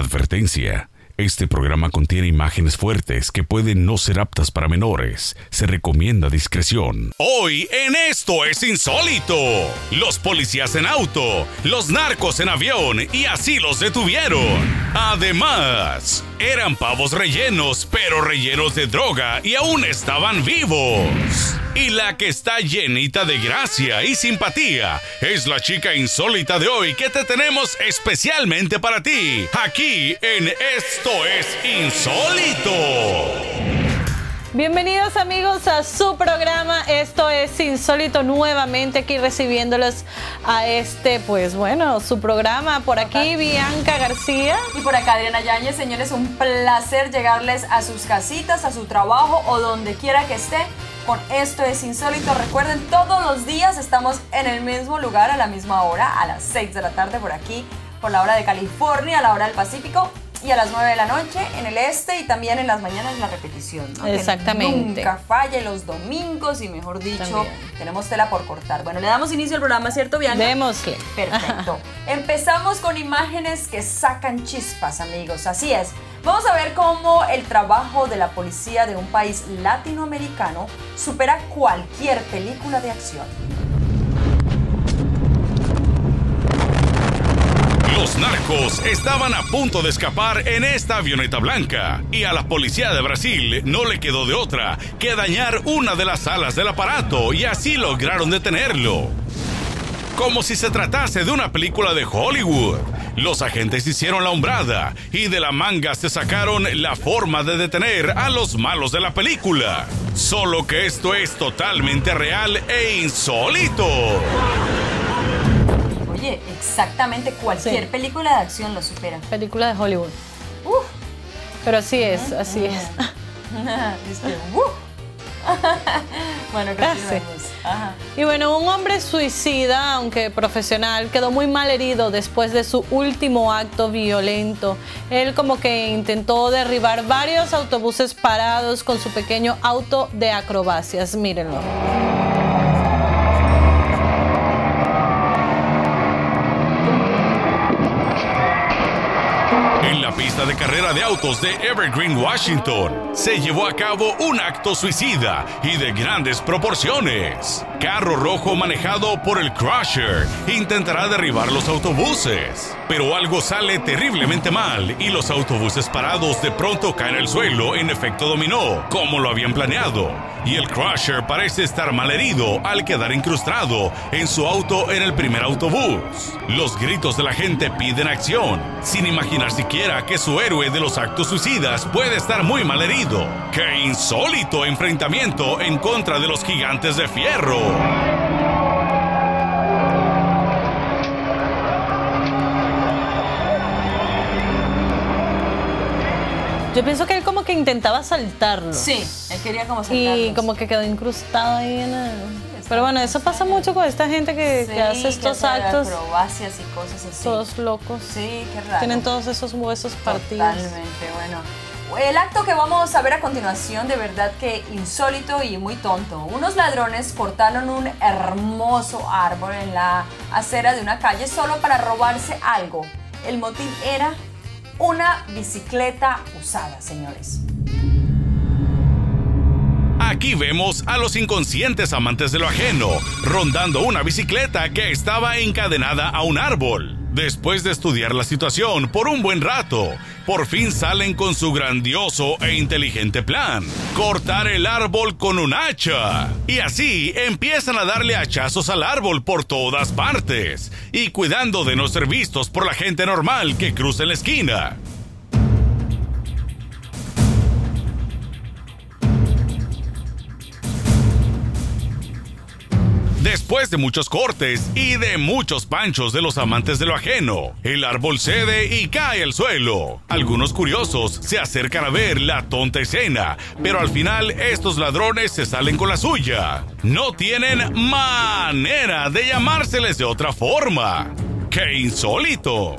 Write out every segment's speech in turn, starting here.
Advertencia. Este programa contiene imágenes fuertes que pueden no ser aptas para menores. Se recomienda discreción. Hoy en Esto es Insólito. Los policías en auto, los narcos en avión y así los detuvieron. Además, eran pavos rellenos, pero rellenos de droga y aún estaban vivos. Y la que está llenita de gracia y simpatía es la chica insólita de hoy que te tenemos especialmente para ti, aquí en Esto es Insólito. Bienvenidos amigos a su programa, esto es Insólito nuevamente aquí recibiéndolos a este, pues bueno, su programa. Por aquí Bianca García. Y por acá Adriana Yáñez, señores, un placer llegarles a sus casitas, a su trabajo o donde quiera que esté con Esto es Insólito. Recuerden, todos los días estamos en el mismo lugar a la misma hora, a las 6 de la tarde por aquí, por la hora de California, a la hora del Pacífico. Y a las 9 de la noche en el este y también en las mañanas la repetición. ¿no? Que Exactamente. nunca falle los domingos y mejor dicho, tenemos tela por cortar. Bueno, le damos inicio al programa, ¿cierto, Bianca? Démosle. Perfecto. Empezamos con imágenes que sacan chispas, amigos. Así es. Vamos a ver cómo el trabajo de la policía de un país latinoamericano supera cualquier película de acción. Los narcos estaban a punto de escapar en esta avioneta blanca y a la policía de Brasil no le quedó de otra que dañar una de las alas del aparato y así lograron detenerlo. Como si se tratase de una película de Hollywood. Los agentes hicieron la hombrada y de la manga se sacaron la forma de detener a los malos de la película. Solo que esto es totalmente real e insólito. Oye, exactamente cualquier Sí. película de acción lo supera. Película de Hollywood. Uf. Pero así es, así es. Dice, ¡uh! bueno. Ajá. Y bueno, un hombre suicida, aunque profesional, quedó muy mal herido después de su último acto violento. Él como que intentó derribar varios autobuses parados con su pequeño auto de acrobacias. Mírenlo. Carrera de autos de Evergreen, Washington, se llevó a cabo un acto suicida y de grandes proporciones. Carro rojo manejado por el Crusher intentará derribar los autobuses, pero algo sale terriblemente mal y los autobuses parados de pronto caen al suelo en efecto dominó, como lo habían planeado. Y el Crusher parece estar mal herido al quedar incrustado en su auto en el primer autobús. Los gritos de la gente piden acción, sin imaginar siquiera que su héroe de los actos suicidas puede estar muy mal herido. ¡Qué insólito enfrentamiento en contra de los gigantes de fierro! Yo pienso que él como que intentaba saltarlo. Sí, él quería como Y saltarlos. como que quedó incrustado ahí en el... Pero bueno, eso pasa mucho con esta gente que, Sí, que hace estos hace actos acrobacias y cosas así. todos locos. Sí, qué raro. Tienen todos esos huesos partidos. Totalmente, bueno. El acto que vamos a ver a continuación, de verdad que insólito y muy tonto. Unos ladrones cortaron un hermoso árbol en la acera de una calle solo para robarse algo. El motín era una bicicleta usada, señores. Aquí vemos a los inconscientes amantes de lo ajeno, rondando una bicicleta que estaba encadenada a un árbol. Después de estudiar la situación por un buen rato, por fin salen con su grandioso e inteligente plan, cortar el árbol con un hacha. Y así empiezan a darle hachazos al árbol por todas partes, y cuidando de no ser vistos por la gente normal que cruza la esquina. Después de muchos cortes y de muchos panchos de los amantes de lo ajeno, el árbol cede y cae al suelo. Algunos curiosos se acercan a ver la tonta escena, pero al final estos ladrones se salen con la suya. No tienen manera de llamárseles de otra forma. ¡Qué insólito!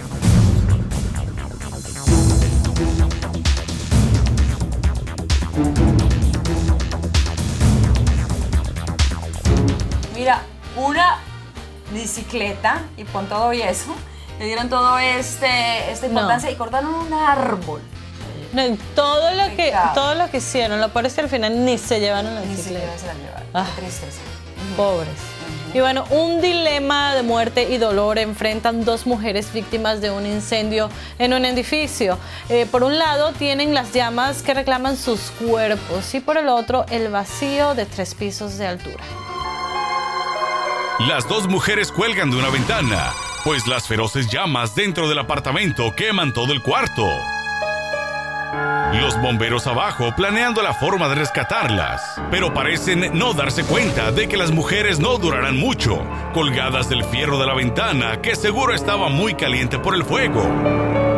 Mira, una bicicleta y con todo y eso le dieron todo este, esta importancia y cortaron un árbol. No, todo lo que todo lo que hicieron, lo peor es que al final ni se llevaron la Ni bicicleta. siquiera se la llevaron. Ah. Qué tristeza. Pobres. Y bueno, un dilema de muerte y dolor enfrentan dos mujeres víctimas de un incendio en un edificio. Eh, por un lado tienen las llamas que reclaman sus cuerpos y por el otro el vacío de tres pisos de altura. Las dos mujeres cuelgan de una ventana, pues las feroces llamas dentro del apartamento queman todo el cuarto. Los bomberos abajo planeando la forma de rescatarlas, pero parecen no darse cuenta de que las mujeres no durarán mucho, colgadas del fierro de la ventana que seguro estaba muy caliente por el fuego.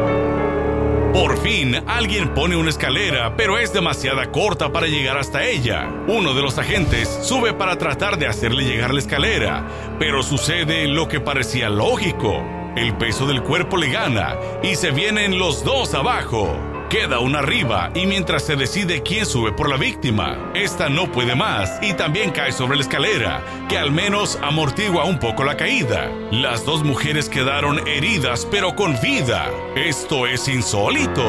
Por fin, alguien pone una escalera, pero es demasiada corta para llegar hasta ella. Uno de los agentes sube para tratar de hacerle llegar la escalera, pero sucede lo que parecía lógico. El peso del cuerpo le gana y se vienen los dos abajo. Queda una arriba y mientras se decide quién sube por la víctima, esta no puede más y también cae sobre la escalera, que al menos amortigua un poco la caída. Las dos mujeres quedaron heridas pero con vida. Esto es insólito.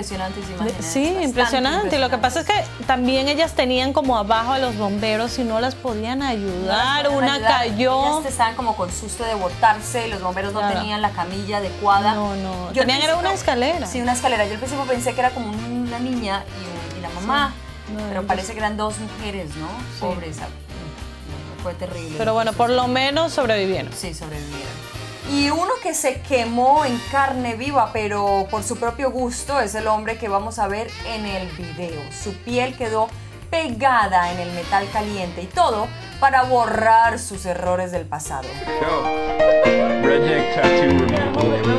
Impresionantes imágenes. Sí, bastante impresionante. Lo que pasa es que también ellas tenían como abajo a los bomberos y no las podían ayudar. No las podían Una ayudar. cayó. Ellas estaban como con susto de botarse y los bomberos no Claro. tenían la camilla adecuada. No, no. Yo Tenían era una escalera. Sí, una escalera. Yo al principio pensé que era como una niña y, y la mamá. No, pero parece que eran dos mujeres, ¿no? Sí. Pobres. Fue terrible. Pero bueno, por lo menos sobrevivieron. Sí, sobrevivieron. Y uno que se quemó en carne viva, pero por su propio gusto, es el hombre que vamos a ver en el video. Su piel quedó pegada en el metal caliente y todo para borrar sus errores del pasado.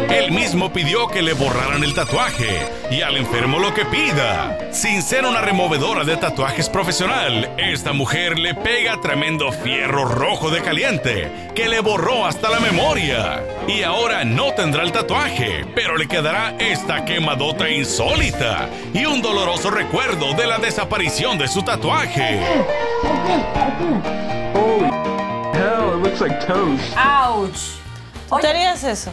Él mismo pidió que le borraran el tatuaje y al enfermo lo que pida. Sin ser una removedora de tatuajes profesional, esta mujer le pega tremendo fierro rojo de caliente que le borró hasta la memoria. Y ahora no tendrá el tatuaje, pero le quedará esta quemadota insólita y un doloroso recuerdo de la desaparición de su tatuaje. Holy hell, it looks like toast. ¡Auch! ¿Tú harías eso?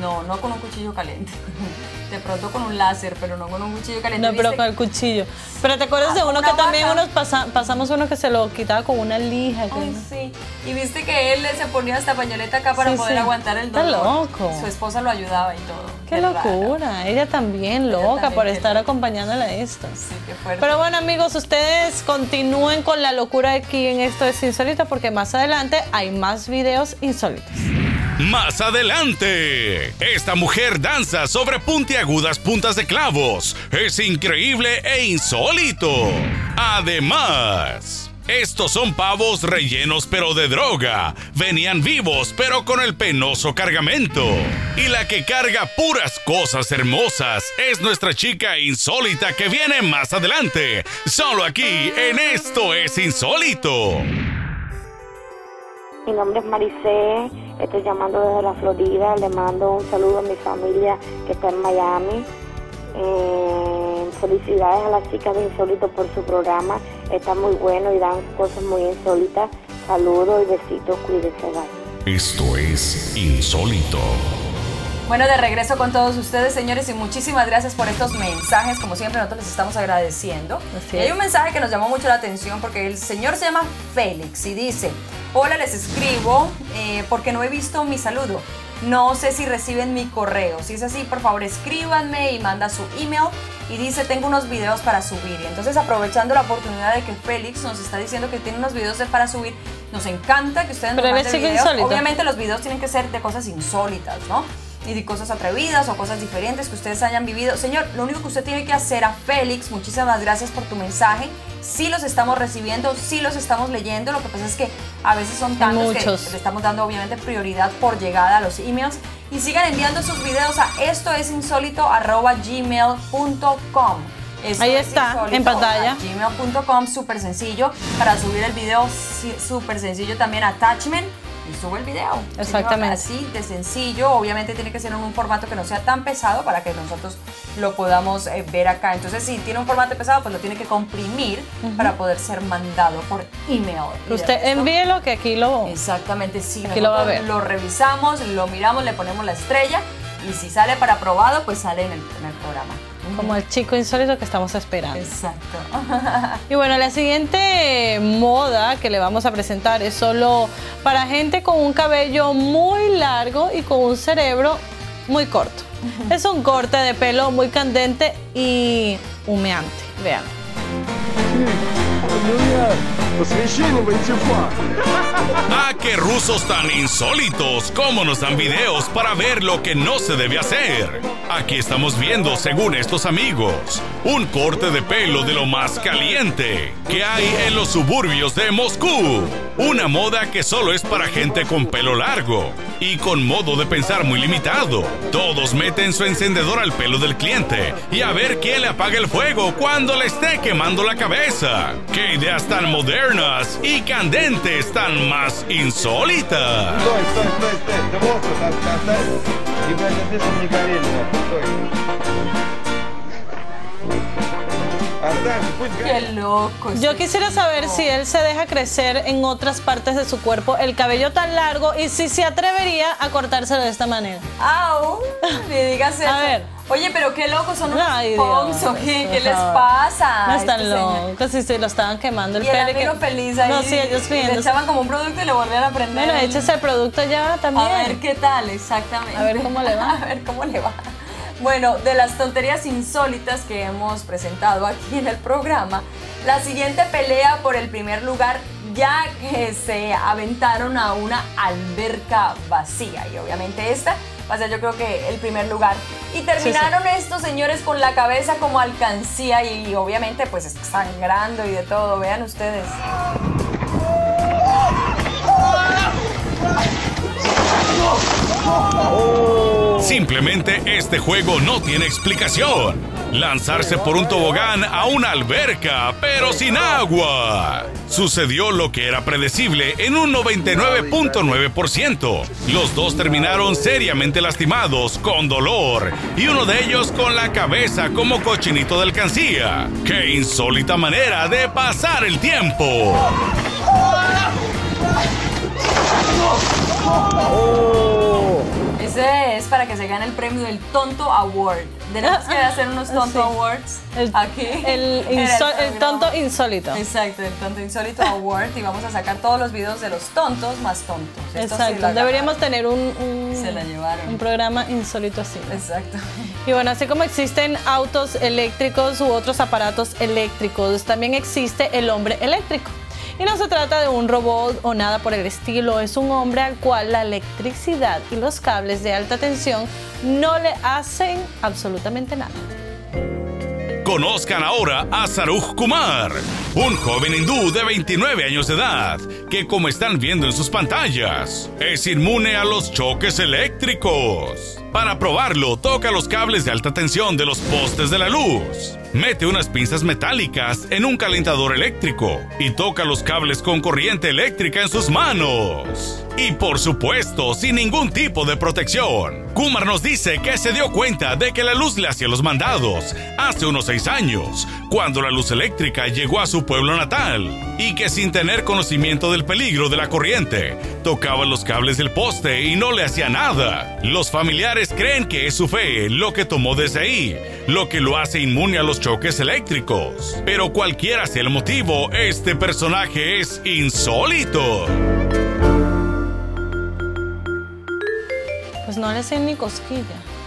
no, no con un cuchillo caliente. De pronto con un láser, pero no con un cuchillo caliente. No, pero con el cuchillo. Pero te acuerdas de Ah, uno que también unos pasa- pasamos uno que se lo quitaba con una lija. Ay, no- sí. Y viste que él se ponía esta pañoleta acá para Sí, poder sí. aguantar el Está dolor. loco. Su esposa lo ayudaba y todo. Qué locura. Ella también loca también, por estar loca. acompañándola a esto. Sí, qué fuerte. Pero bueno, amigos, ustedes continúen con la locura aquí en Esto es Insólito porque más adelante hay más videos insólitos. Más adelante, esta mujer danza sobre puntiagudas puntas de clavos. Es increíble e insólito. Además, estos son pavos rellenos pero de droga. Venían vivos pero con el penoso cargamento. Y la que carga puras cosas hermosas es nuestra chica insólita que viene más adelante. Solo aquí en Esto es Insólito. Mi nombre es Maricé, estoy llamando desde la Florida, le mando un saludo a mi familia que está en Miami. Eh, felicidades a las chicas de Insólito por su programa, está muy bueno y dan cosas muy insólitas. Saludos y besitos, cuídense, bye. Esto es Insólito. Bueno, de regreso con todos ustedes, señores, y muchísimas gracias por estos mensajes. Como siempre, nosotros les estamos agradeciendo. Y hay un mensaje que nos llamó mucho la atención porque el señor se llama Félix y dice, hola, les escribo eh, porque no he visto mi saludo. No sé si reciben mi correo. Si es así, por favor, escríbanme y manda su email. Y dice, tengo unos videos para subir. Y entonces, aprovechando la oportunidad de que Félix nos está diciendo que tiene unos videos de- para subir, nos encanta que ustedes nos manden videos. insólito. Obviamente los videos tienen que ser de cosas insólitas, ¿no? Y de cosas atrevidas o cosas diferentes que ustedes hayan vivido. Señor, lo único que usted tiene que hacer a Félix, muchísimas gracias por tu mensaje. Sí los estamos recibiendo, sí los estamos leyendo. Lo que pasa es que a veces son tantos muchos. que le estamos dando obviamente prioridad por llegada a los emails. Y sigan enviando sus videos a esto es gmail.com. Esto Ahí es está, insólito en pantalla. gmail.com, súper sencillo. Para subir el video, súper sencillo también, attachment. Y sube el video. Exactamente. Así de sencillo. Obviamente tiene que ser en un formato que no sea tan pesado para que nosotros lo podamos eh, ver acá. Entonces, si tiene un formato pesado, pues lo tiene que comprimir para poder ser mandado por email. Usted envíelo que aquí lo... Exactamente, sí. Aquí lo va a ver. Lo revisamos, lo miramos, le ponemos la estrella y si sale para aprobado, pues sale en el, en el programa. Como el chico insólito que estamos esperando. Exacto. Y bueno, la siguiente moda que le vamos a presentar es solo para gente con un cabello muy largo y con un cerebro muy corto. Es un corte de pelo muy candente y humeante. Vean. Аллилуйя! Посвящение Вантифа! ¡Ah, qué rusos tan insólitos! ¿Cómo nos dan videos para ver lo que no se debe hacer? Aquí estamos viendo, según estos amigos, un corte de pelo de lo más caliente que hay en los suburbios de Moscú. Una moda que solo es para gente con pelo largo y con modo de pensar muy limitado. Todos meten su encendedor al pelo del cliente y a ver quién le apaga el fuego cuando le esté quemando la cabeza. ¡Qué ideas tan modernas y candentes tan más insólitas! Qué loco. Yo quisiera saber si él se deja crecer en otras partes de su cuerpo el cabello tan largo y si se atrevería a cortárselo de esta manera. ¡Au! Ni digas eso. A ver. Oye, pero qué locos son unos Ay, Dios, ¿qué, ¿qué les pasa? No están este locos, si se lo estaban quemando el, y el pelo. Amigo que... feliz ahí. No, sí, ellos viendo. Le echaban como un producto y le volvían a prender. Bueno, échese el producto ya también. A ver qué tal, exactamente. A ver cómo le va. a ver cómo le va. Bueno, de las tonterías insólitas que hemos presentado aquí en el programa, la siguiente pelea por el primer lugar ya que se aventaron a una alberca vacía y obviamente esta va a ser yo creo que el primer lugar. Y terminaron estos señores con la cabeza como alcancía y, obviamente pues sangrando y de todo, vean ustedes. Simplemente este juego no tiene explicación. Lanzarse por un tobogán a una alberca, pero sin agua. Sucedió lo que era predecible en un 99.9%. Los dos terminaron seriamente lastimados, con dolor, y uno de ellos con la cabeza como cochinito de alcancía. ¡Qué insólita manera de pasar el tiempo! Ese es para que se gane el premio del Tonto Award. Tenemos que hacer unos Tonto Sí. Awards El, aquí. el tonto insólito. Exacto, el Tonto Insólito Award. Y vamos a sacar todos los videos de los tontos más tontos. Estos sí Exacto. Deberíamos tener un, un- Se la llevaron. un programa insólito así. ¿no? Exacto. Y bueno, así como existen autos eléctricos u otros aparatos eléctricos, también existe el hombre eléctrico. Y no se trata de un robot o nada por el estilo, es un hombre al cual la electricidad y los cables de alta tensión no le hacen absolutamente nada. Conozcan ahora a Saruj Kumar, un joven hindú de 29 años de edad, que como están viendo en sus pantallas, es inmune a los choques eléctricos. Para probarlo, toca los cables de alta tensión de los postes de la luz. Mete unas pinzas metálicas en un calentador eléctrico y toca los cables con corriente eléctrica en sus manos. Y por supuesto, sin ningún tipo de protección. Kumar nos dice que se dio cuenta de que la luz le hacía los mandados hace unos seis años, cuando la luz eléctrica llegó a su pueblo natal, y que sin tener conocimiento del peligro de la corriente, tocaba los cables del poste y no le hacía nada. Los familiares creen que es su fe lo que tomó desde ahí, lo que lo hace inmune a los choques eléctricos. Pero cualquiera sea el motivo, este personaje es insólito. Pues no le hacen ni cosquilla.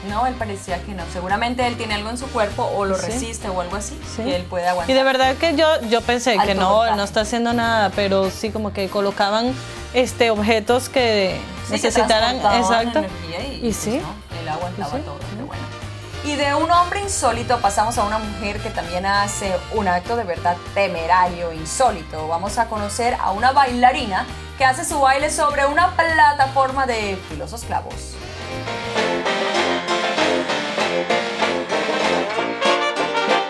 No, él parecía que no. Seguramente él tiene algo en su cuerpo o lo Sí. resiste o algo así. Sí. Que él puede aguantar. Y de verdad que yo, yo pensé que no, él voltaje. no está haciendo nada, pero sí como que colocaban este objetos que Sí, necesitaran, exacto. energía y, Y pues, sí. ¿no? Él aguantaba Y sí. todo, qué bueno. Y de un hombre insólito pasamos a una mujer que también hace un acto de verdad temerario, insólito. Vamos a conocer a una bailarina que hace su baile sobre una plataforma de filosos clavos.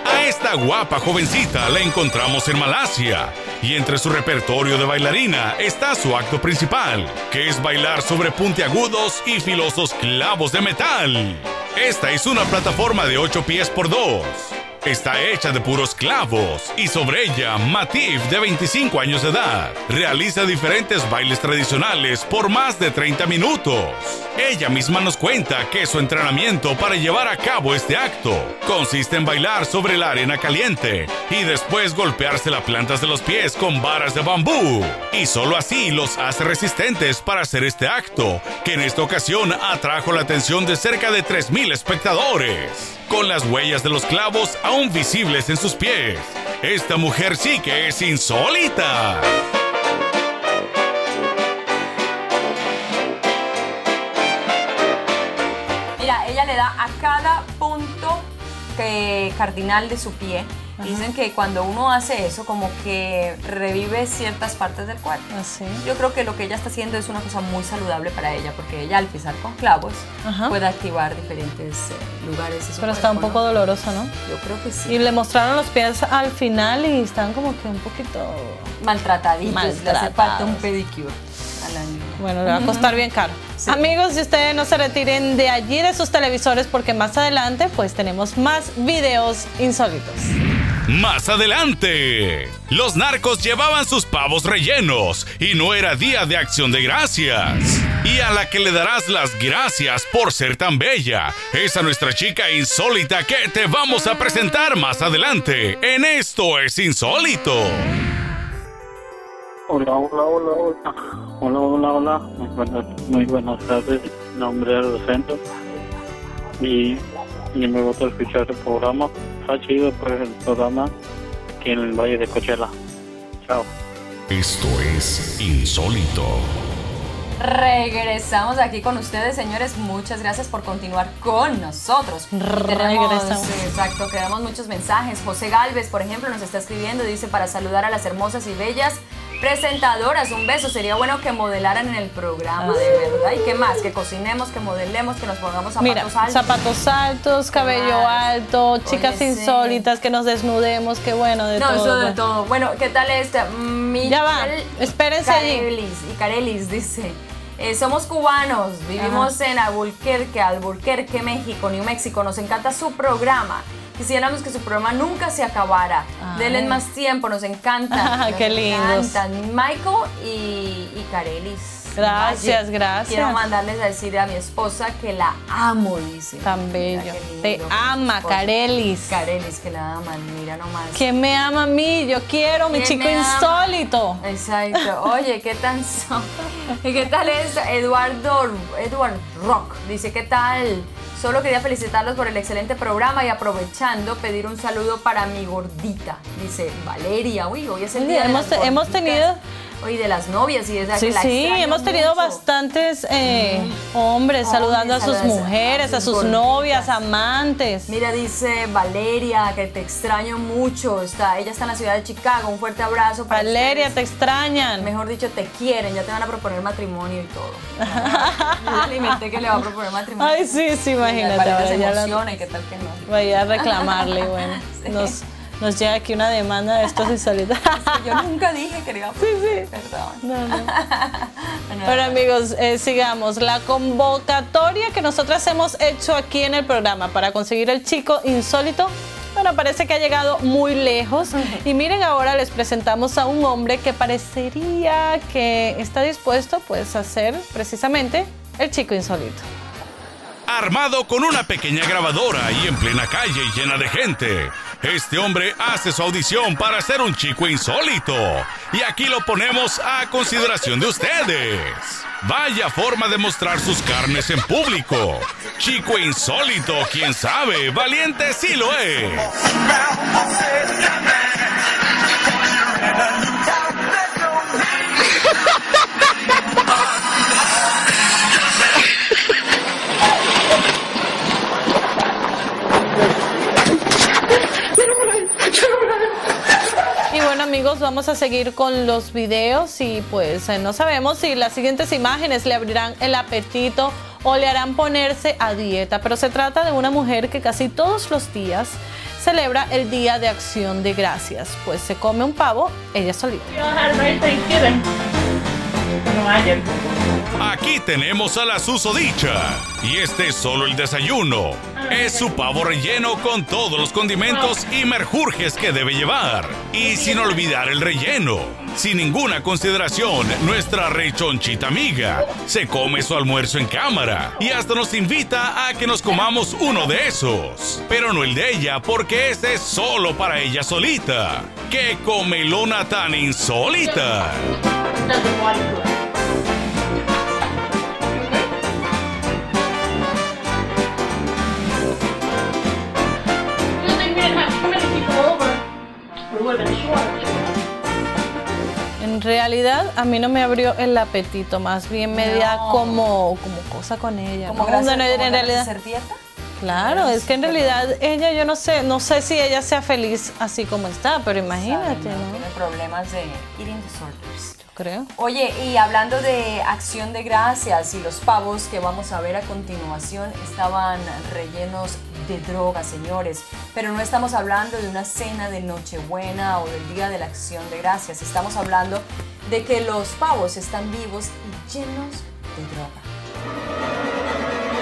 A esta guapa jovencita la encontramos en Malasia y entre su repertorio de bailarina está su acto principal, que es bailar sobre puntiagudos y filosos clavos de metal. Esta es una plataforma de 8 pies por 2 Está hecha de puros clavos y sobre ella Matif, de 25 años de edad, realiza diferentes bailes tradicionales por más de 30 minutos. Ella misma nos cuenta que su entrenamiento para llevar a cabo este acto consiste en bailar sobre la arena caliente y después golpearse las plantas de los pies con varas de bambú. Y solo así los hace resistentes para hacer este acto, que en esta ocasión atrajo la atención de cerca de 3.000 espectadores con las huellas de los clavos aún visibles en sus pies. Esta mujer sí que es insólita. Mira, ella le da a cada punto cardinal de su pie Dicen que cuando uno hace eso, como que revive ciertas partes del cuerpo. Así. Yo creo que lo que ella está haciendo es una cosa muy saludable para ella, porque ella al pisar con clavos Ajá. puede activar diferentes eh, lugares. Pero está un cuerpo, poco ¿no? doloroso, ¿no? Yo creo que sí. Y le mostraron los pies al final y están como que un poquito... Maltrataditos, le hace falta Maltratados. un pedicure a la niña. Bueno, le va a costar bien caro. Amigos, si ustedes no se retiren de allí de sus televisores porque más adelante pues tenemos más videos insólitos. Más adelante, los narcos llevaban sus pavos rellenos y no era día de acción de gracias. Y a la que le darás las gracias por ser tan bella es a nuestra chica insólita que te vamos a presentar más adelante en Esto es Insólito. Hola, hola, hola, hola. Hola, hola, hola. Muy buenas, muy buenas tardes. Nombre es. Y, y me gusta escuchar el programa. Está chido pues el programa aquí en el Valle de Coachella. Chao. Esto es Insólito. Regresamos aquí con ustedes, señores. Muchas gracias por continuar con nosotros. Tenemos, Regresamos. exacto, tenemos muchos mensajes. José Galvez, por ejemplo, nos está escribiendo. Dice para saludar a las hermosas y bellas presentadoras. Un beso. Sería bueno que modelaran en el programa, de verdad. ¿Y qué más? Que cocinemos, que modelemos, que nos pongamos zapatos Mira, altos. zapatos altos, cabello alto, chicas Oye, sí. insólitas, que nos desnudemos, que bueno, de no, todo. eso de bueno. todo. Bueno, ¿qué tal esta? Michelle Ya va, espérense allí. Carelis, y Carelis dice, eh, somos cubanos, vivimos en Albuquerque, Albuquerque, México, New México, nos encanta su programa. Quisiéramos que su programa nunca se acabara. Ay. Denle más tiempo, nos encanta. Qué encantan. Michael y, y Carelis. Gracias, Valle. gracias. Quiero mandarles a decir a mi esposa que la amo, dice. Tan bello. Te ama. Carelis. Carelis, que la aman, mira nomás. Que me ama a mí, yo quiero, mi ¿Quién chico ama? insólito. Exacto. Oye, ¿qué tal son? ¿Y qué tal es Eduardo Edward Rock? Dice, ¿qué tal? Solo quería felicitarlos por el excelente programa y aprovechando pedir un saludo para mi gordita. Dice Valeria. Uy, hoy es el Sí, día de hemos- las hemos tenido- Hoy de las novias y esa Sí, que sí, hemos tenido mucho. bastantes eh, hombres saludando a sus a- mujeres, a sus novias, amantes. Mira, dice Valeria, que te extraño mucho. Está, ella está en la ciudad de Chicago. Un fuerte abrazo para Valeria, ustedes. te extrañan. Mejor dicho, te quieren, ya te van a proponer matrimonio y todo. Yo inventé que le va a proponer matrimonio. Ay, sí, sí, imagínate, Valeria se emociona y qué tal que no. Vaya a reclamarle, y bueno. Sí. Nos, nos llega aquí una demanda de estos insólitos. Yo nunca dije que le iba a Sí, sí. Perdón. No, no. Bueno, Bueno amigos, eh, sigamos. La convocatoria que nosotras hemos hecho aquí en el programa para conseguir el chico insólito, bueno, parece que ha llegado muy lejos. Y miren, ahora les presentamos a un hombre que parecería que está dispuesto pues a ser precisamente el chico insólito. Armado con una pequeña grabadora y en plena calle llena de gente, este hombre hace su audición para ser un chico insólito. Y aquí lo ponemos a consideración de ustedes. Vaya forma de mostrar sus carnes en público. Chico insólito, quién sabe, valiente sí lo es. Amigos, vamos a seguir con los videos y pues eh, no sabemos si las siguientes imágenes le abrirán el apetito o le harán ponerse a dieta, pero se trata de una mujer que casi todos los días celebra el Día de Acción de Gracias, pues se come un pavo ella solita. Aquí tenemos a la susodicha y este es solo el desayuno. Es su pavo relleno con todos los condimentos y merjurjes que debe llevar. Y sin olvidar el relleno. Sin ninguna consideración, nuestra rechonchita amiga se come su almuerzo en cámara y hasta nos invita a que nos comamos uno de esos. Pero no el de ella, porque ese es solo para ella solita. ¡Qué comelona tan insólita! En realidad a mí no me abrió el apetito, más bien me da No. como, como cosa con ella. Como ¿no? gracias No, no, como en ganas de realidad, hacer dieta. claro, es que en realidad ella yo no sé, no sé si ella sea feliz así como está, pero imagínate, Sabe, ¿no? Tiene problemas de eating disorders. Creo. Oye, y hablando de acción de gracias y los pavos que vamos a ver a continuación estaban rellenos de droga, señores. Pero no estamos hablando de una cena de Nochebuena o del Día de la Acción de Gracias. Estamos hablando de que los pavos están vivos y llenos de droga.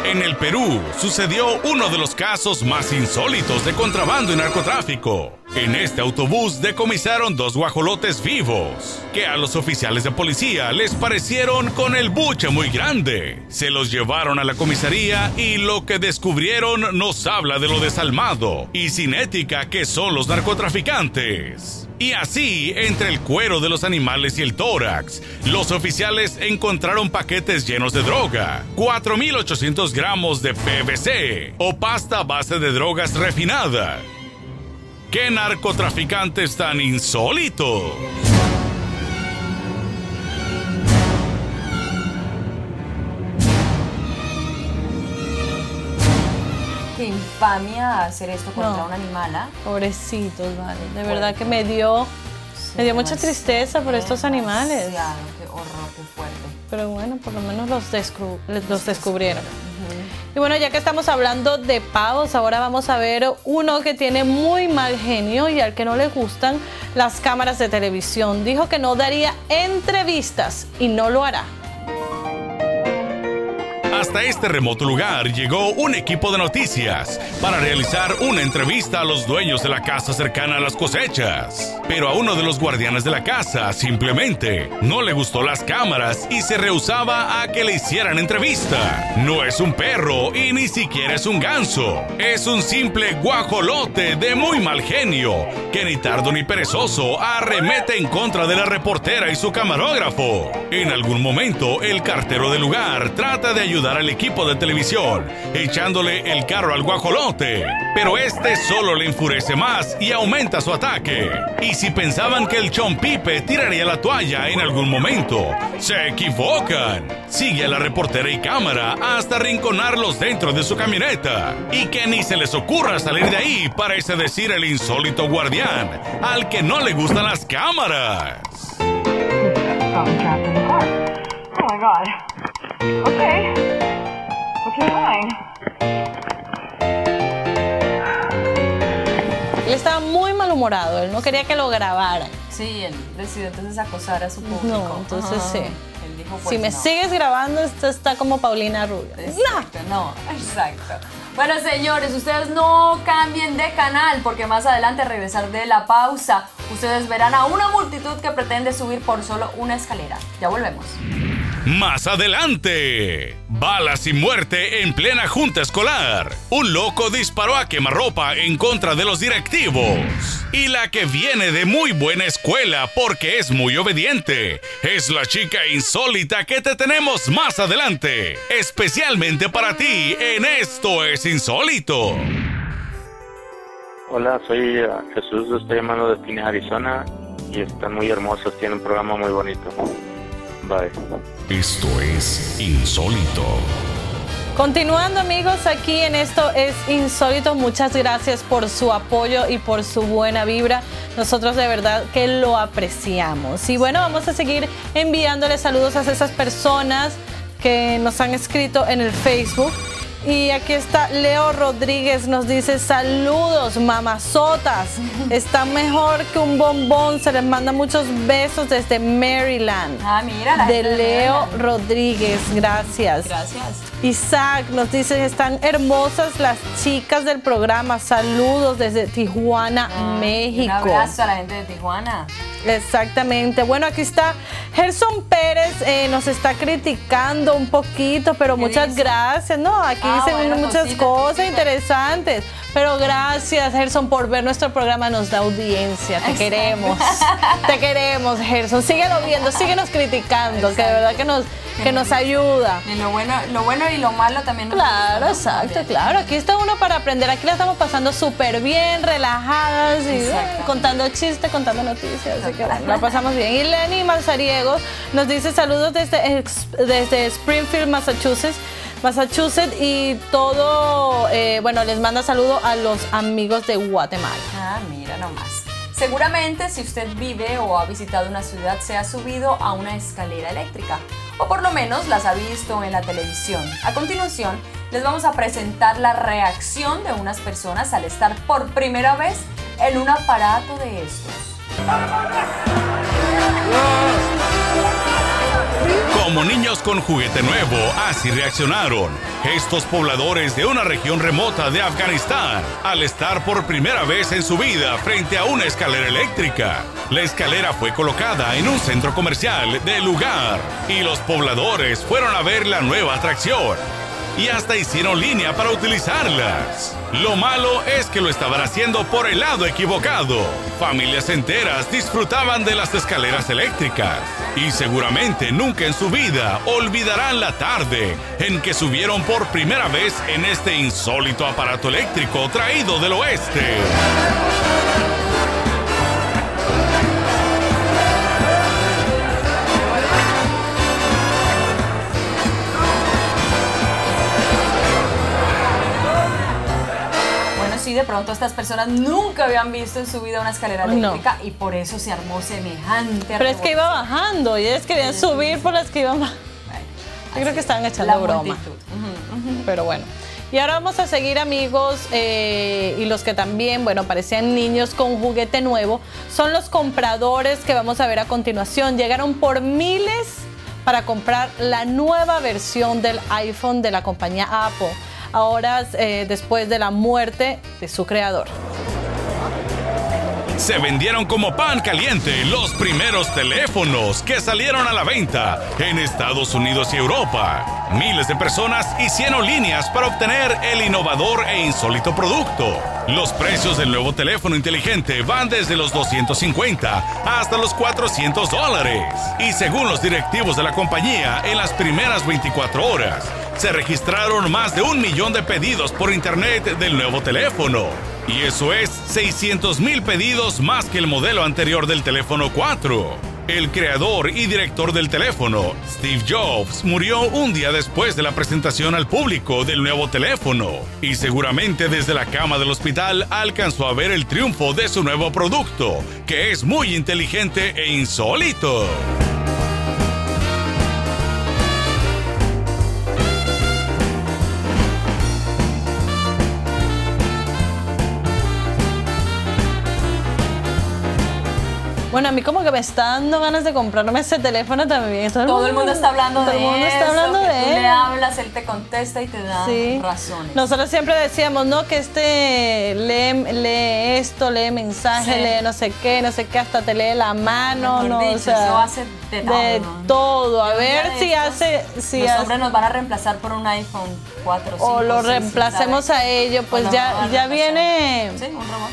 En el Perú sucedió uno de los casos más insólitos de contrabando y narcotráfico. En este autobús decomisaron dos guajolotes vivos, que a los oficiales de policía les parecieron con el buche muy grande. Se los llevaron a la comisaría y lo que descubrieron nos habla de lo desalmado y sin ética que son los narcotraficantes. Y así, entre el cuero de los animales y el tórax, los oficiales encontraron paquetes llenos de droga, 4.800 gramos de PVC o pasta base de drogas refinada. ¿Qué narcotraficantes tan insólitos? Qué infamia hacer esto contra No. un animal, ¿ah? Pobrecitos, vale. De verdad que me dio, me dio mucha tristeza por estos animales. Demasiado, Qué horror, qué fuerte. Pero bueno, por lo menos los, descru- los descubrieron. Y bueno, ya que estamos hablando de pavos, ahora vamos a ver uno que tiene muy mal genio y al que no le gustan las cámaras de televisión. Dijo que no daría entrevistas y no lo hará. Hasta este remoto lugar llegó un equipo de noticias para realizar una entrevista a los dueños de la casa cercana a las cosechas. Pero a uno de los guardianes de la casa simplemente no le gustó las cámaras y se rehusaba a que le hicieran entrevista. No es un perro y ni siquiera es un ganso. Es un simple guajolote de muy mal genio que ni tardo ni perezoso arremete en contra de la reportera y su camarógrafo. En algún momento, el cartero del lugar trata de ayudar al equipo de televisión, echándole el carro al guajolote. Pero este solo le enfurece más y aumenta su ataque. Y si pensaban que el chompipe tiraría la toalla en algún momento, se equivocan. Sigue a la reportera y cámara hasta arrinconarlos dentro de su camioneta. Y que ni se les ocurra salir de ahí, parece decir el insólito guardián, al que no le gustan las cámaras. Oh god. Okay. Okay, fine. Él estaba muy malhumorado, él no quería que lo grabaran. Sí, él decidió entonces acosar a su público. No, entonces Ajá. sí. Él dijo, si pues, me no. sigues grabando, esto está como Paulina Rubio. Exacto, no, exacto. Bueno, señores, ustedes no cambien de canal porque más adelante, al regresar de la pausa, ustedes verán a una multitud que pretende subir por solo una escalera. Ya volvemos. Más adelante, balas y muerte en plena junta escolar. Un loco disparó a quemarropa en contra de los directivos. Y la que viene de muy buena escuela porque es muy obediente es la chica insólita que te tenemos más adelante. Especialmente para ti en Esto es Insólito. Hola, soy eh, Jesús, estoy llamando de Phoenix, Arizona y están muy hermosos, tienen un programa muy bonito. Bye. Esto es Insólito. Continuando amigos, aquí en esto es insólito. Muchas gracias por su apoyo y por su buena vibra. Nosotros de verdad que lo apreciamos. Y bueno, vamos a seguir enviándole saludos a esas personas que nos han escrito en el Facebook. Y aquí está Leo Rodríguez, nos dice saludos, mamazotas. Está mejor que un bombón. Se les manda muchos besos desde Maryland. Ah, mira, la De Leo Maryland. Rodríguez, gracias. Gracias. Isaac nos dice, están hermosas las chicas del programa. Saludos desde Tijuana, Un México. abrazo a la gente de Tijuana. Exactamente. Bueno, aquí está Gerson Pérez, eh, nos está criticando un poquito, pero ¿Qué muchas dice? gracias. No, aquí Ah, dicen bueno, muchas cosas interesantes. Pero gracias, Gerson, por ver nuestro programa. Nos da audiencia. Te Exacto. queremos. Te queremos, Gerson. Síguelo viendo, síguenos criticando, que de verdad que nos, que nos ayuda. Y lo bueno, lo bueno y lo malo también. nos Claro, gusta, ¿no? exacto, claro. Aquí está uno para aprender. Aquí la estamos pasando súper bien, relajadas y eh, contando chistes, contando noticias. Así que bueno, la pasamos bien. Y Lenny Mazariego nos dice saludos desde, desde Springfield, Massachusetts. Massachusetts y todo, eh, bueno, les manda saludos a los amigos de Guatemala. Ah, mira nomás. Seguramente si usted vive o ha visitado una ciudad se ha subido a una escalera eléctrica o por lo menos las ha visto en la televisión. A continuación les vamos a presentar la reacción de unas personas al estar por primera vez en un aparato de estos. Como niños con juguete nuevo, así reaccionaron estos pobladores de una región remota de Afganistán al estar por primera vez en su vida frente a una escalera eléctrica. La escalera fue colocada en un centro comercial del lugar y los pobladores fueron a ver la nueva atracción y hasta hicieron línea para utilizarlas. Lo malo es que lo estaban haciendo por el lado equivocado. Familias enteras disfrutaban de las escaleras eléctricas y seguramente nunca en su vida olvidarán la tarde en que subieron por primera vez en este insólito aparato eléctrico traído del oeste. Sí, de pronto estas personas nunca habían visto en su vida una escalera No. eléctrica y por eso se armó semejante Pero es que iba bajando y ellos querían subir por las que iban bajando. Bueno, Yo creo que estaban es, echando la broma. multitud. Pero bueno. Y ahora vamos a seguir amigos eh, y los que también, bueno, parecían niños con juguete nuevo, son los compradores que vamos a ver a continuación. Llegaron por miles para comprar la nueva versión del iPhone de la compañía Apple, ahora eh, después de la muerte de su creador. Se vendieron como pan caliente los primeros teléfonos que salieron a la venta en Estados Unidos y Europa. Miles de personas hicieron líneas para obtener el innovador e insólito producto. Los precios del nuevo teléfono inteligente van desde los 250 hasta los 400 dólares. Y según los directivos de la compañía, en las primeras 24 horas se registraron más de un millón de pedidos por internet del nuevo teléfono. Y eso es 600 mil pedidos más que el modelo anterior del teléfono 4. El creador y director del teléfono, Steve Jobs, murió un día después de la presentación al público del nuevo teléfono. Y seguramente desde la cama del hospital alcanzó a ver el triunfo de su nuevo producto, que es muy inteligente e insólito. Bueno, a mí como que me está dando ganas de comprarme ese teléfono también. Todo el mundo está hablando todo de el mundo está hablando de tú él. le hablas, él te contesta y te da Sí. razones. Nosotros siempre decíamos, ¿no? Que este lee, lee esto, lee mensajes, Sí. lee no sé qué, no sé qué, hasta te lee la mano, Mejor ¿no? dicho, o sea, eso hace de todo, de todo. A ver si estos, hace, si los hace- hombres nos van a reemplazar por un iPhone 4 5, o lo 6, reemplacemos a ello, pues ya, ya viene, Sí, un robot.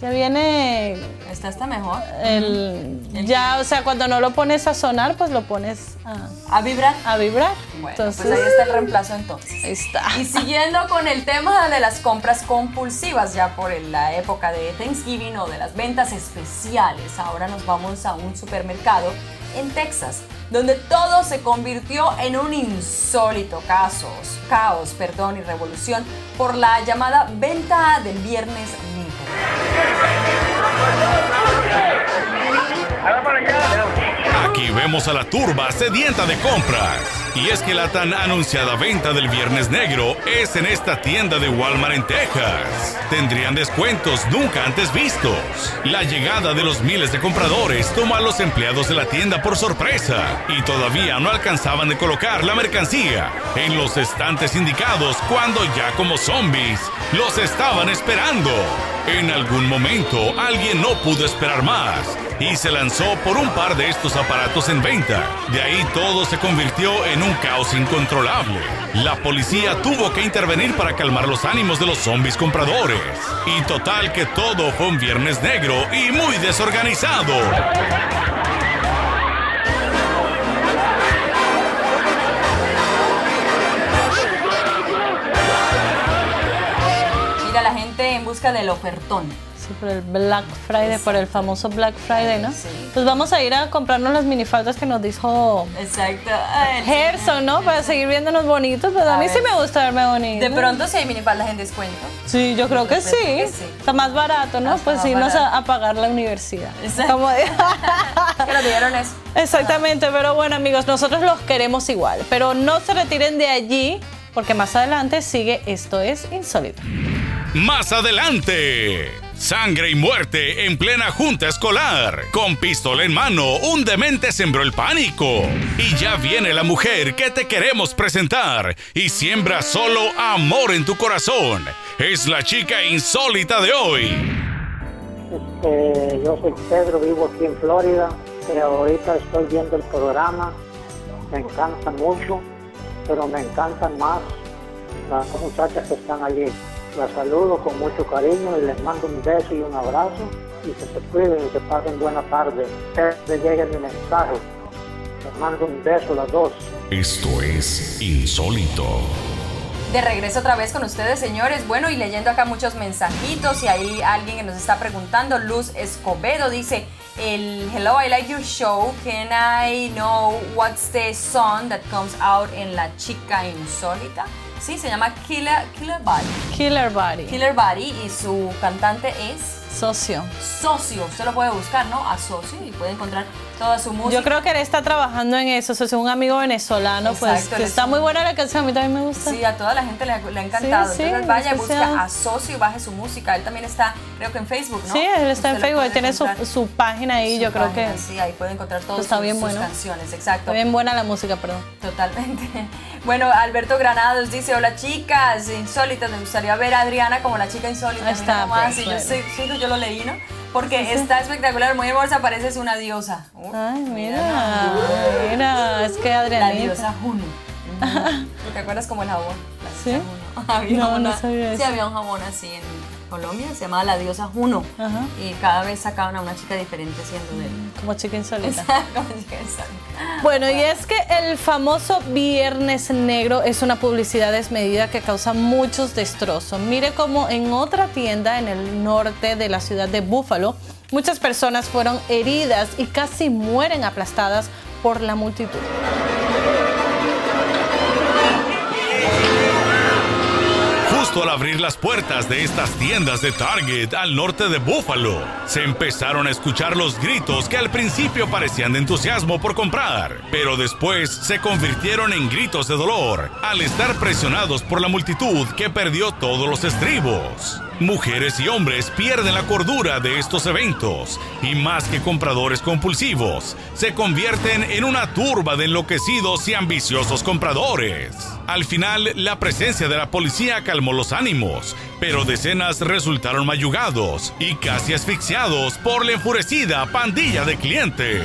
Ya viene Está hasta mejor. el, El- ya, o sea, cuando no lo pones a sonar, pues lo pones a, A vibrar. a vibrar. Bueno, Entonces, pues ahí está el reemplazo entonces. ahí está. Y siguiendo con el tema de las compras compulsivas, ya por la época de Thanksgiving o de las ventas especiales, ahora nos vamos a un supermercado en Texas, donde todo se convirtió en un insólito caos, caos perdón, y revolución por la llamada venta del viernes. Aquí vemos a la turba sedienta de compras. Y es que la tan anunciada venta del Viernes Negro es en esta tienda de Walmart en Texas. Tendrían descuentos nunca antes vistos. La llegada de los miles de compradores tomó a los empleados de la tienda por sorpresa y todavía no alcanzaban de colocar la mercancía en los estantes indicados cuando ya como zombies los estaban esperando. En algún momento alguien no pudo esperar más y se lanzó por un par de estos aparatos en venta. De ahí todo se convirtió en un caos incontrolable. La policía tuvo que intervenir para calmar los ánimos de los zombies compradores. Y total que todo fue un viernes negro y muy desorganizado. La gente en busca del ofertón. Sí, por el Black Friday, por el famoso Black Friday, ¿no? Sí. Pues vamos a ir a comprarnos las minifaldas que nos dijo Exacto. Ay, Gerson, ¿no? Para seguir viéndonos bonitos. Pues a, A mí ver. sí me gusta verme bonito. De pronto si hay minifaldas en descuento. Sí, yo creo que sí. que sí. Está más barato, ¿no? Está pues irnos a, a pagar la universidad. Exacto. Como nos dieron eso. Exactamente, pero bueno amigos, nosotros los queremos igual. Pero no se retiren de allí porque más adelante sigue Esto es Insólito. Más adelante. Sangre y muerte en plena junta escolar. Con pistola en mano, un demente sembró el pánico. Y ya viene la mujer que te queremos presentar y siembra solo amor en tu corazón. Es la chica insólita de hoy. Este, yo soy Pedro, vivo aquí en Florida, pero ahorita estoy viendo el programa, me encanta mucho, pero me encantan más las muchachas que están allí. Las saludo con mucho cariño y les mando un beso y un abrazo y que se cuiden y que pasen buena tarde. Que les llegue mi mensaje. Les mando un beso a las dos. Esto es insólito. De regreso otra vez con ustedes, señores. Bueno, y leyendo acá muchos mensajitos y hay alguien que nos está preguntando, Luz Escobedo dice, el Hello, I like your show. Can I know what's the song that comes out en La Chica Insólita? Sí, se llama Killer, Killer Body. Killer Body. Killer Body y su cantante es Socio. Socio. Usted lo puede buscar, ¿no? A Socio y puede encontrar toda su música. Yo creo que él está trabajando en eso. Socio, un amigo venezolano, pues Exacto, que él está es un- muy buena la canción. A mí también me gusta. Sí, a toda la gente le ha, le ha encantado. Sí, Entonces sí, vaya y busca a Socio y baje su música. Él también está, creo que en Facebook, ¿no? Sí, él está en Usted Facebook, él tiene su, su página ahí. Su yo creo que Sí, ahí puede encontrar todas sus, bien sus bueno. canciones, exacto. está bien buena la música, perdón. Totalmente. Bueno, Alberto Granados dice, hola chicas, insólitas, me gustaría ver a Adriana como la chica insólita. Ahí está, nomás, pues, yo, lo leí, ¿no? Porque está espectacular, muy hermosa, pareces una diosa. Uh, Ay, mira, mira, es que La Adrianita. diosa Juno. ¿Te acuerdas como el jabón? La ¿Sí? Juno. Había No, no una- sabía Sí, eso. había un jabón así en Colombia, se llamaba la diosa Juno. Ajá. Y cada vez sacaban a una chica diferente siendo de él. Como chica insólita. Como chica insólita. Bueno, y es que el famoso Viernes Negro es una publicidad desmedida que causa muchos destrozos. Mire cómo en otra tienda en el norte de la ciudad de Buffalo, muchas personas fueron heridas y casi mueren aplastadas por la multitud. Al abrir las puertas de estas tiendas de Target al norte de Buffalo, se empezaron a escuchar los gritos que al principio parecían de entusiasmo por comprar, pero después se convirtieron en gritos de dolor al estar presionados por la multitud que perdió todos los estribos. Mujeres y hombres pierden la cordura de estos eventos y más que compradores compulsivos, se convierten en una turba de enloquecidos y ambiciosos compradores. Al final, la presencia de la policía calmó los ánimos, pero decenas resultaron mayugados y casi asfixiados por la enfurecida pandilla de clientes.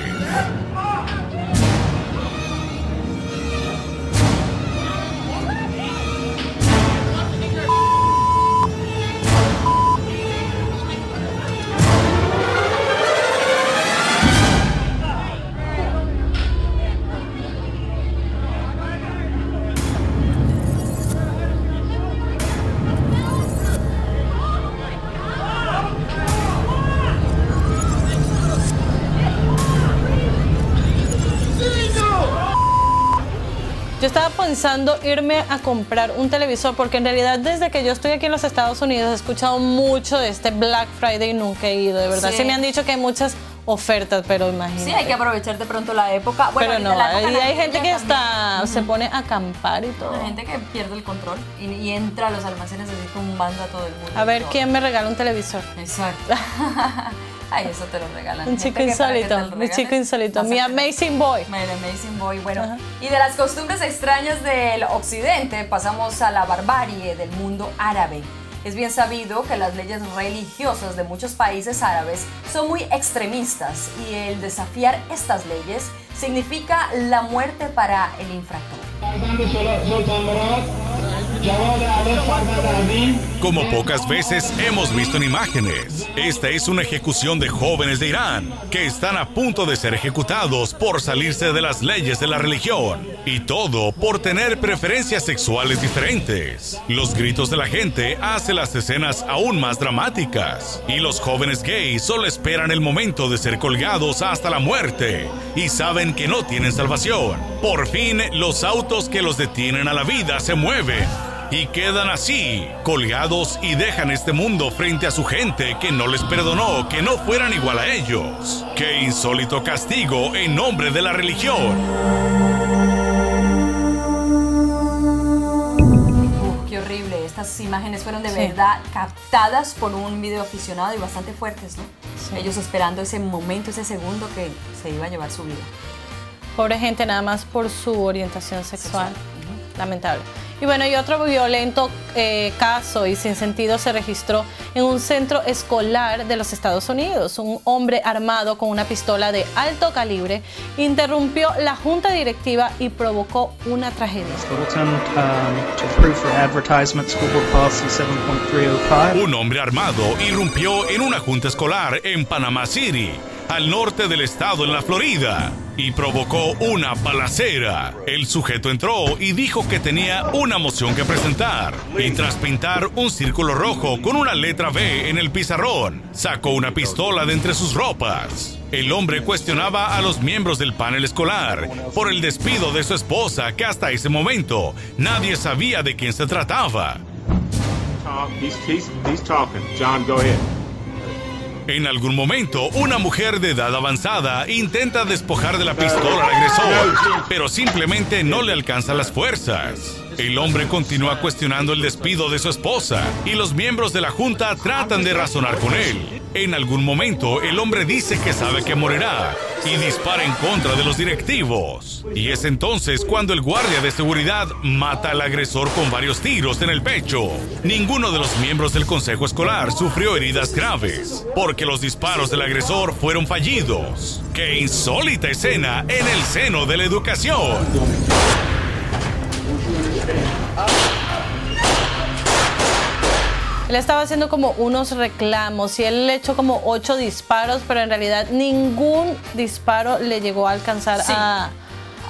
Pensando irme a comprar un televisor porque en realidad desde que yo estoy aquí en los Estados Unidos he escuchado mucho de este Black Friday y nunca he ido, de verdad. Sí. Sí, me han dicho que hay muchas ofertas, pero imagínate. Sí, hay que aprovechar de pronto la época. Bueno, pero no, la época y hay gente que también. hasta se pone a acampar y todo. Hay gente que pierde el control y, y entra a los almacenes así tumbando a todo el mundo. A ver quién me regala un televisor. Exacto. Ay, eso te lo regalan. Un chico insólito, regalen, chico insólito, mi amazing boy. My Amazing Boy. Bueno, Ajá. y de las costumbres extrañas del occidente pasamos a la barbarie del mundo árabe. Es bien sabido que las leyes religiosas de muchos países árabes son muy extremistas y el desafiar estas leyes significa la muerte para el infractor. Como pocas veces hemos visto en imágenes, esta es una ejecución de jóvenes de Irán que están a punto de ser ejecutados por salirse de las leyes de la religión y todo por tener preferencias sexuales diferentes. Los gritos de la gente hacen las escenas aún más dramáticas y los jóvenes gays solo esperan el momento de ser colgados hasta la muerte y saben que no tienen salvación. Por fin, los autos que los detienen a la vida se mueven y quedan así, colgados y dejan este mundo frente a su gente que no les perdonó que no fueran igual a ellos. ¡Qué insólito castigo en nombre de la religión! Qué horrible. Estas imágenes fueron de Sí. verdad captadas por un video aficionado y bastante fuertes, ¿no? Sí. Ellos esperando ese momento, ese segundo que se iba a llevar su vida. Pobre gente, nada más por su orientación sexual. Lamentable. Y bueno, y otro violento eh, caso y sin sentido se registró en un centro escolar de los Estados Unidos. Un hombre armado con una pistola de alto calibre interrumpió la junta directiva y provocó una tragedia. Um, to approve for advertisement School Board Policy 7.305. Un hombre armado irrumpió en una junta escolar en Panama City, al norte del estado en la Florida, y provocó una balacera. El sujeto entró y dijo que tenía una moción que presentar, y tras pintar un círculo rojo con una letra B en el pizarrón, sacó una pistola de entre sus ropas. El hombre cuestionaba a los miembros del panel escolar por el despido de su esposa que hasta ese momento nadie sabía de quién se trataba. He's talking. John, go ahead. En algún momento, una mujer de edad avanzada intenta despojar de la pistola al agresor, pero simplemente no le alcanza las fuerzas. El hombre continúa cuestionando el despido de su esposa y los miembros de la junta tratan de razonar con él. En algún momento, el hombre dice que sabe que morirá y dispara en contra de los directivos. Y es entonces cuando el guardia de seguridad mata al agresor con varios tiros en el pecho. Ninguno de los miembros del consejo escolar sufrió heridas graves, porque los disparos del agresor fueron fallidos. ¡Qué insólita escena en el seno de la educación! Él estaba haciendo como unos reclamos y él le echó como ocho disparos, pero en realidad ningún disparo le llegó a alcanzar Sí. a,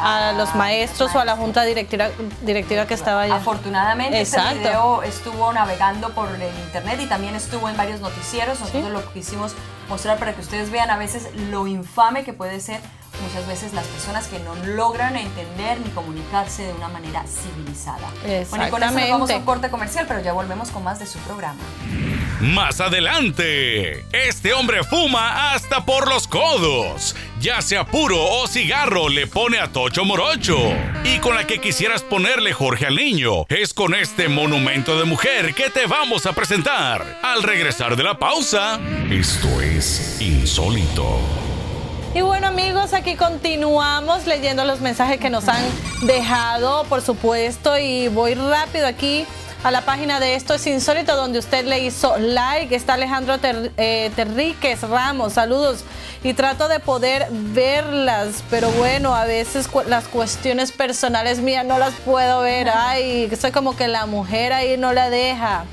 a los maestros o a la junta directiva, directiva que estaba allá. Afortunadamente Exacto. este video estuvo navegando por el internet y también estuvo en varios noticieros. Nosotros lo quisimos mostrar para que ustedes vean a veces lo infame que puede ser muchas veces las personas que no logran entender ni comunicarse de una manera civilizada. Bueno, y con eso nos vamos a un corte comercial, pero ya volvemos con más de su programa. Más adelante, este hombre fuma hasta por los codos. Ya sea puro o cigarro, le pone a Tocho Morocho. Y con la que quisieras ponerle Jorge al niño, es con este monumento de mujer que te vamos a presentar al regresar de la pausa. Esto es insólito. Y bueno amigos, aquí continuamos leyendo los mensajes que nos han dejado, por supuesto, y voy rápido aquí a la página de Esto es Insólito, donde usted le hizo like. Está Alejandro Ter- eh, Terríquez Ramos, saludos. Y trato de poder verlas, pero bueno, a veces cu- las cuestiones personales mías no las puedo ver. Ay, soy como que la mujer ahí no la deja.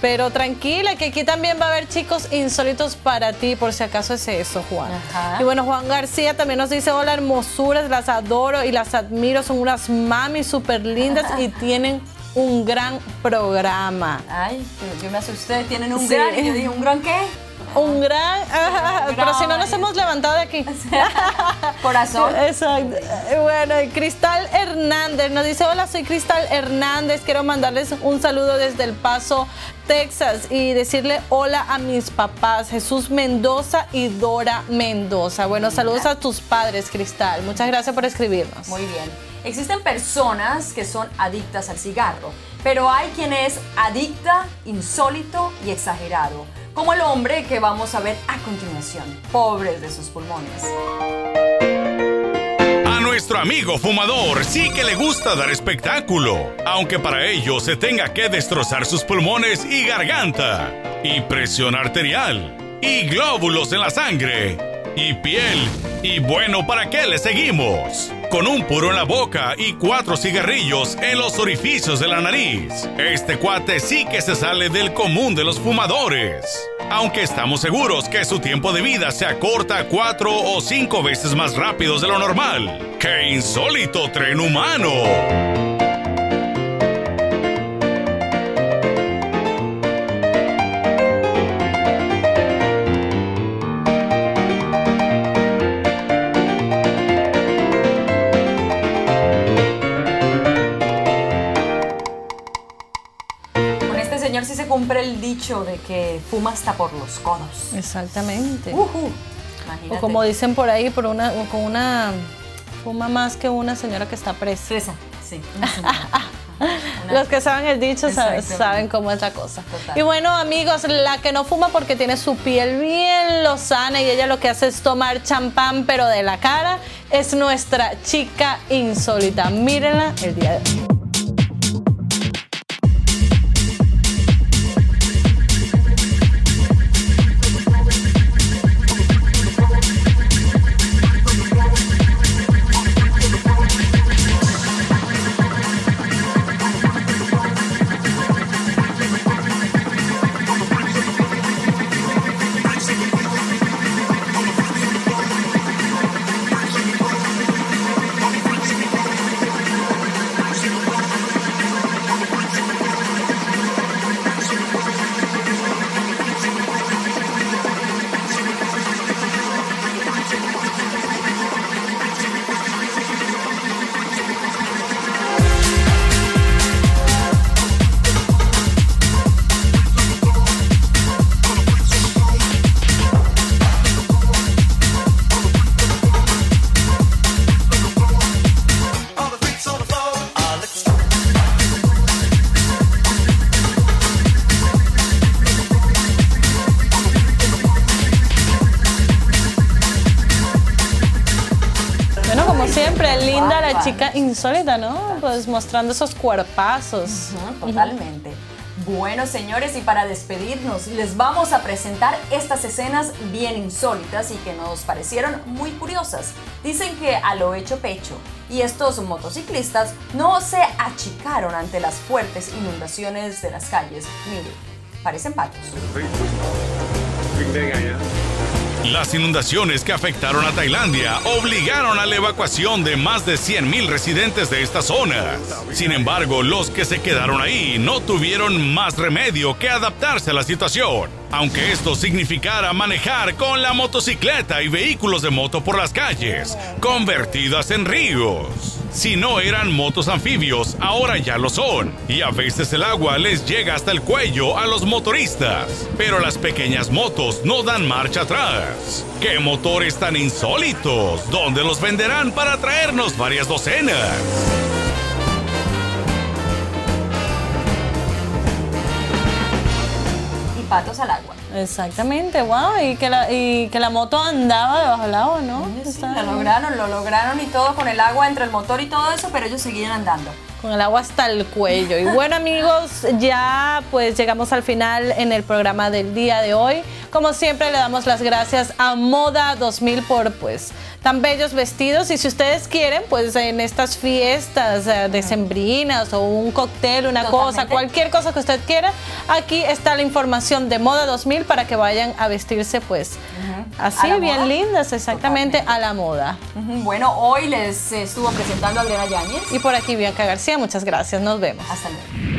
Pero tranquila, que aquí también va a haber chicos insólitos para ti, por si acaso es eso, Juan. Ajá. Y bueno, Juan García también nos dice, hola hermosuras, las adoro y las admiro, son unas mamis súper lindas y tienen un gran programa. Ay, yo, yo me asusté, tienen un Sí. gran, y yo dije, ¿un gran qué? Un gran, pero si no nos hemos levantado de aquí. Corazón. Exacto. Bueno, Cristal Hernández nos dice, hola, soy Cristal Hernández, quiero mandarles un saludo desde El Paso, Texas y decirle hola a mis papás, Jesús Mendoza y Dora Mendoza. Bueno, saludos a tus padres, Cristal. Muchas gracias por escribirnos. Muy bien. Existen personas que son adictas al cigarro, pero hay quien es adicta, insólito y exagerado, como el hombre que vamos a ver a continuación, pobres de sus pulmones. A nuestro amigo fumador sí que le gusta dar espectáculo, aunque para ello se tenga que destrozar sus pulmones y garganta, y presión arterial, y glóbulos en la sangre, y piel. Y bueno, ¿para qué le seguimos? Con un puro en la boca y cuatro cigarrillos en los orificios de la nariz. Este cuate sí que se sale del común de los fumadores. Aunque estamos seguros que su tiempo de vida se acorta cuatro o cinco veces más rápido de lo normal. ¡Qué insólito tren humano! Cumple el dicho de que fuma hasta por los codos. Exactamente. O como dicen por ahí, por una, o con una fuma más que una señora que está presa. Presa, sí. Los que saben el dicho saben, cómo es la cosa. Total. Y bueno, amigos, la que no fuma porque tiene su piel bien lozana y ella lo que hace es tomar champán, pero de la cara, es nuestra chica insólita. Mírenla el día de hoy. Chica insólita, ¿no? Pues mostrando esos cuerpazos. Totalmente. Bueno, señores, y para despedirnos, les vamos a presentar estas escenas bien insólitas y que nos parecieron muy curiosas. Dicen que a lo hecho pecho, y estos motociclistas no se achicaron ante las fuertes inundaciones de las calles. Mire, parecen patos. Las inundaciones que afectaron a Tailandia obligaron a la evacuación de más de 100.000 residentes de esta zona. Sin embargo, los que se quedaron ahí no tuvieron más remedio que adaptarse a la situación, aunque esto significara manejar con la motocicleta y vehículos de moto por las calles, convertidas en ríos. Si no eran motos anfibios, ahora ya lo son, y a veces el agua les llega hasta el cuello a los motoristas. Pero las pequeñas motos no dan marcha atrás. ¿Qué motores tan insólitos? ¿Dónde los venderán para traernos varias docenas? Patos al agua. Exactamente, wow. Y que la, y que la moto andaba debajo del agua, ¿no? Sí, lo lograron, lo lograron y todo con el agua entre el motor y todo eso, pero ellos seguían andando. Con el agua hasta el cuello. Y bueno amigos, ya pues llegamos al final en el programa del día de hoy. Como siempre le damos las gracias a Moda 2000 por pues tan bellos vestidos y si ustedes quieren pues en estas fiestas eh, decembrinas o un cóctel, una cosa, cualquier cosa que usted quiera, aquí está la información de Moda 2000 para que vayan a vestirse pues así A bien moda. lindas, exactamente Totalmente. a la moda. Bueno, hoy les estuvo presentando Adriana Yáñez. Y por aquí Bianca Muchas gracias, nos vemos. Hasta luego.